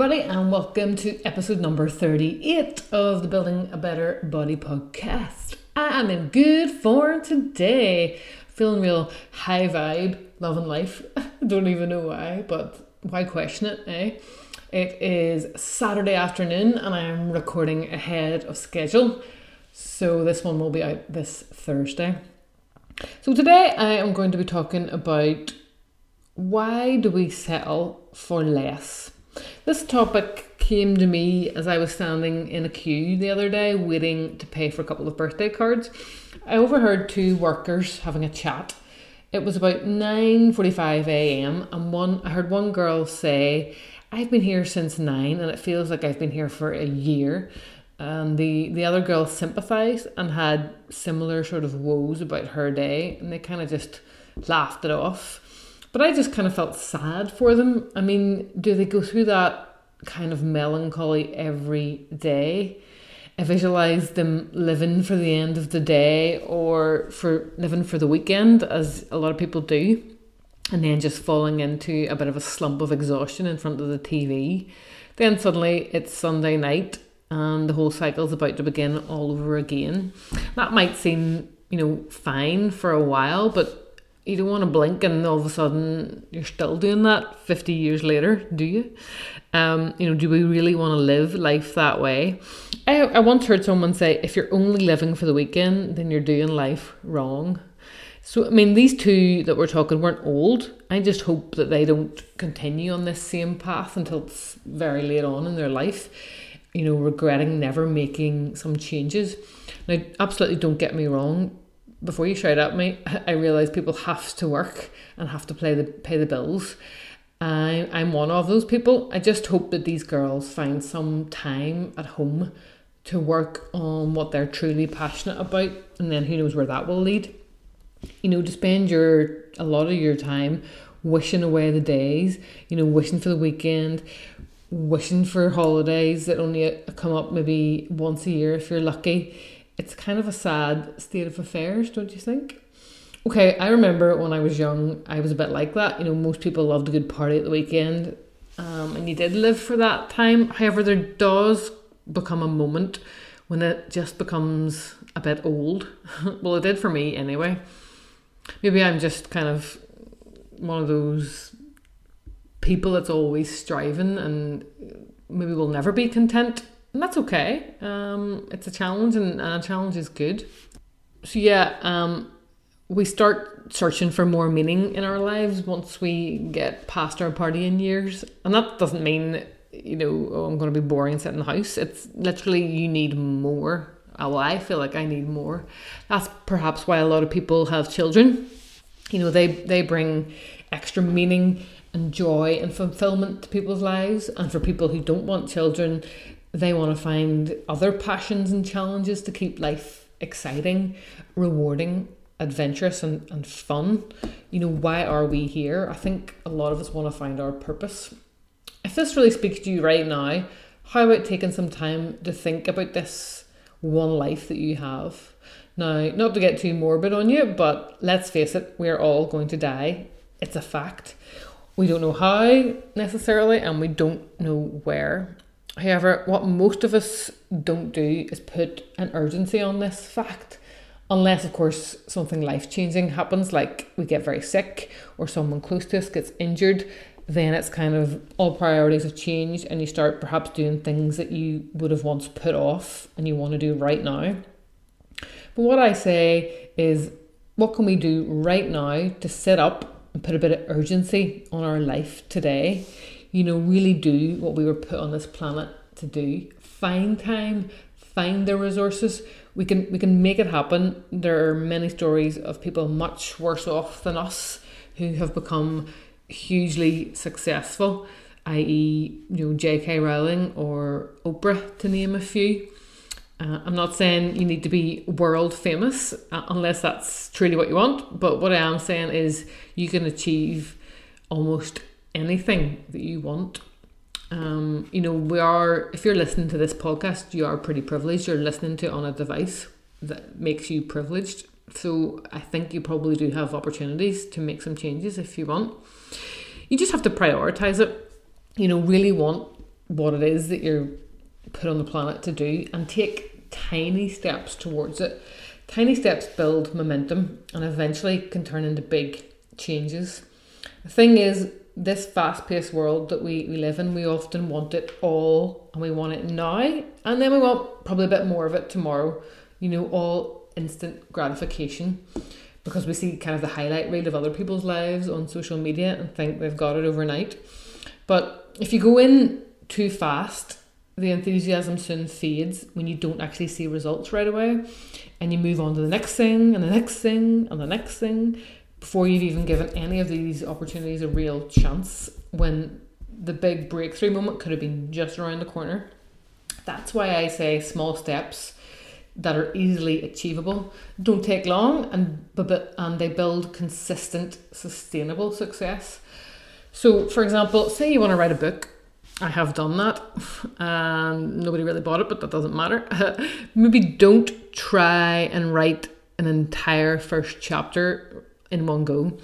everybody, and welcome to episode number 38 of the Building a Better Body podcast. I am in good form today, feeling real high vibe, loving life. Don't even know why, but why question it, eh? It is Saturday afternoon, and I am recording ahead of schedule, so this one will be out this Thursday. So, today I am going to be talking about why do we settle for less? This topic came to me as I was standing in a queue the other day waiting to pay for a couple of birthday cards. I overheard two workers having a chat. It was about 9:45 a.m. and one I heard one girl say, "I've been here since 9 and it feels like I've been here for a year." And the the other girl sympathized and had similar sort of woes about her day and they kind of just laughed it off. But I just kind of felt sad for them. I mean, do they go through that kind of melancholy every day? I visualize them living for the end of the day or for living for the weekend, as a lot of people do, and then just falling into a bit of a slump of exhaustion in front of the TV. Then suddenly it's Sunday night and the whole cycle's about to begin all over again. That might seem, you know, fine for a while, but you don't want to blink and all of a sudden you're still doing that 50 years later, do you? Um, you know, do we really want to live life that way? I, I once heard someone say, if you're only living for the weekend, then you're doing life wrong. So, I mean, these two that we're talking weren't old. I just hope that they don't continue on this same path until it's very late on in their life, you know, regretting never making some changes. Now, absolutely don't get me wrong before you shout at me, I realize people have to work and have to pay the pay the bills. I I'm one of those people. I just hope that these girls find some time at home to work on what they're truly passionate about, and then who knows where that will lead. You know, to spend your a lot of your time wishing away the days. You know, wishing for the weekend, wishing for holidays that only come up maybe once a year if you're lucky it's kind of a sad state of affairs, don't you think? Okay, I remember when I was young, I was a bit like that. You know, most people loved a good party at the weekend, um, and you did live for that time. However, there does become a moment when it just becomes a bit old. well, it did for me anyway. Maybe I'm just kind of one of those people that's always striving and maybe will never be content and that's okay. Um, it's a challenge, and a challenge is good. So yeah, um, we start searching for more meaning in our lives once we get past our partying years, and that doesn't mean you know oh, I'm going to be boring and sit in the house. It's literally you need more. Well, I feel like I need more. That's perhaps why a lot of people have children. You know, they they bring extra meaning and joy and fulfillment to people's lives. And for people who don't want children, they want to find other passions and challenges to keep life exciting, rewarding, adventurous, and, and fun. You know, why are we here? I think a lot of us want to find our purpose. If this really speaks to you right now, how about taking some time to think about this one life that you have? Now, not to get too morbid on you, but let's face it, we're all going to die. It's a fact. We don't know how necessarily, and we don't know where. However, what most of us don't do is put an urgency on this fact, unless, of course, something life changing happens, like we get very sick or someone close to us gets injured. Then it's kind of all priorities have changed, and you start perhaps doing things that you would have once put off and you want to do right now. But what I say is, what can we do right now to set up and put a bit of urgency on our life today? You know, really do what we were put on this planet to do. Find time, find the resources. We can we can make it happen. There are many stories of people much worse off than us who have become hugely successful, i.e., you know, J.K. Rowling or Oprah, to name a few. Uh, I'm not saying you need to be world famous uh, unless that's truly what you want, but what I am saying is you can achieve almost anything that you want. Um, you know, we are, if you're listening to this podcast, you are pretty privileged. You're listening to it on a device that makes you privileged. So I think you probably do have opportunities to make some changes if you want. You just have to prioritize it. You know, really want what it is that you're put on the planet to do and take tiny steps towards it. Tiny steps build momentum and eventually can turn into big changes. The thing is, this fast paced world that we, we live in, we often want it all and we want it now, and then we want probably a bit more of it tomorrow. You know, all instant gratification because we see kind of the highlight reel of other people's lives on social media and think they've got it overnight. But if you go in too fast, the enthusiasm soon fades when you don't actually see results right away and you move on to the next thing and the next thing and the next thing before you've even given any of these opportunities a real chance when the big breakthrough moment could have been just around the corner. That's why I say small steps that are easily achievable don't take long and and they build consistent sustainable success. So for example, say you want to write a book I have done that. and nobody really bought it, but that doesn't matter. Maybe don't try and write an entire first chapter in one go.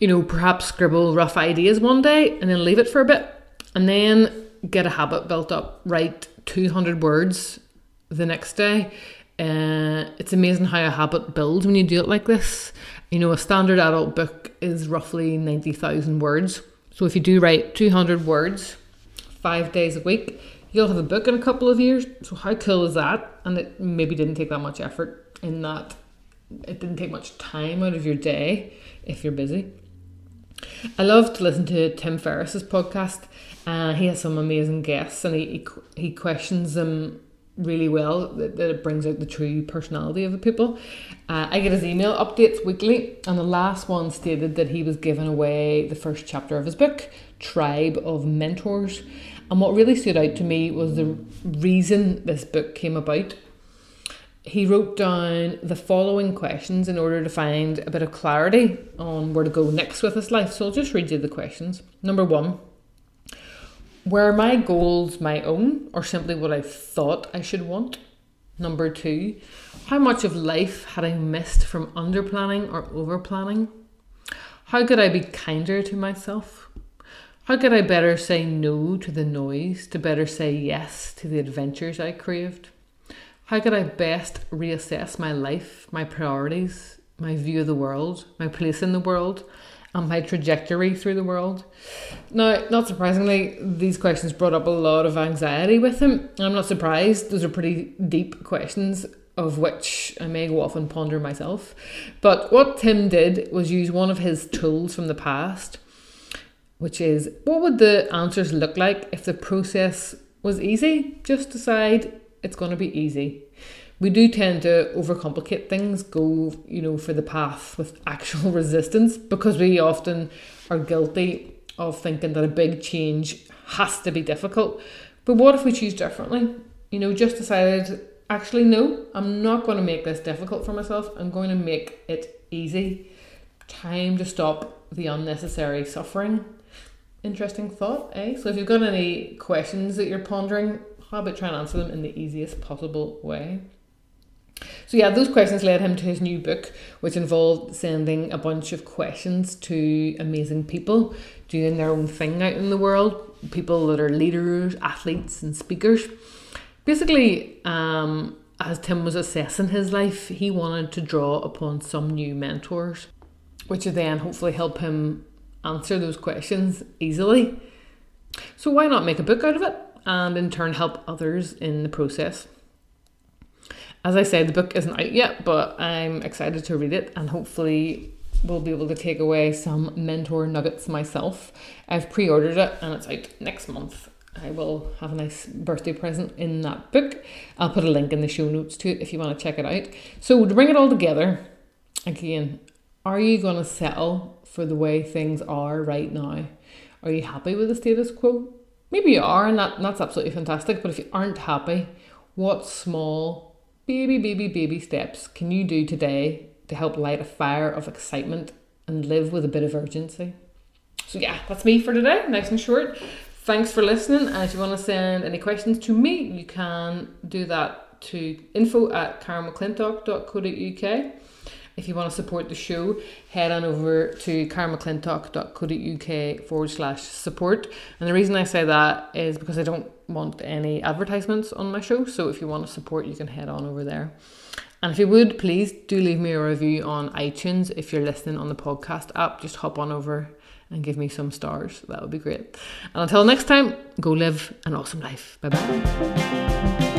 You know, perhaps scribble rough ideas one day and then leave it for a bit, and then get a habit built up. Write 200 words the next day. Uh, it's amazing how a habit builds when you do it like this. You know, a standard adult book is roughly 90,000 words. So if you do write 200 words, five days a week, you'll have a book in a couple of years. So how cool is that? And it maybe didn't take that much effort in that it didn't take much time out of your day if you're busy. I love to listen to Tim Ferriss's podcast. Uh, he has some amazing guests and he, he, he questions them really well that, that, it brings out the true personality of the people. Uh, I get his email updates weekly, and the last one stated that he was giving away the first chapter of his book, Tribe of Mentors. And what really stood out to me was the reason this book came about. He wrote down the following questions in order to find a bit of clarity on where to go next with his life. So I'll just read you the questions. Number one Were my goals my own or simply what I thought I should want? Number two, how much of life had I missed from under planning or over planning? How could I be kinder to myself? How could I better say no to the noise to better say yes to the adventures I craved? How could I best reassess my life, my priorities, my view of the world, my place in the world, and my trajectory through the world? Now, not surprisingly, these questions brought up a lot of anxiety with him. I'm not surprised, those are pretty deep questions of which I may go off and ponder myself. But what Tim did was use one of his tools from the past which is what would the answers look like if the process was easy? Just decide it's going to be easy. We do tend to overcomplicate things, go, you know, for the path with actual resistance because we often are guilty of thinking that a big change has to be difficult. But what if we choose differently? You know, just decided, actually, no, I'm not going to make this difficult for myself. I'm going to make it easy. Time to stop the unnecessary suffering interesting thought, eh? So if you've got any questions that you're pondering, how about try and answer them in the easiest possible way? So yeah, those questions led him to his new book, which involved sending a bunch of questions to amazing people doing their own thing out in the world, people that are leaders, athletes, and speakers. Basically, um, as Tim was assessing his life, he wanted to draw upon some new mentors, which would then hopefully help him answer those questions easily. So, why not make a book out of it and in turn help others in the process? As I said, the book isn't out yet, but I'm excited to read it and hopefully will be able to take away some mentor nuggets myself. I've pre ordered it and it's out next month. I will have a nice birthday present in that book. I'll put a link in the show notes to it if you want to check it out. So, to bring it all together, again, are you going to settle for the way things are right now? Are you happy with the status quo? Maybe you are, and that, that's absolutely fantastic. But if you aren't happy, what small, baby, baby, baby steps can you do today to help light a fire of excitement and live with a bit of urgency? So, yeah, that's me for today. Nice and short. Thanks for listening. And if you want to send any questions to me, you can do that to info at karenmcclintock.co.uk. If you want to support the show, head on over to karenmcclintock.co.uk forward slash support. And the reason I say that is because I don't want any advertisements on my show. So if you want to support, you can head on over there. And if you would, please do leave me a review on iTunes. If you're listening on the podcast app, just hop on over and give me some stars. That would be great. And until next time, go live an awesome life. Bye bye.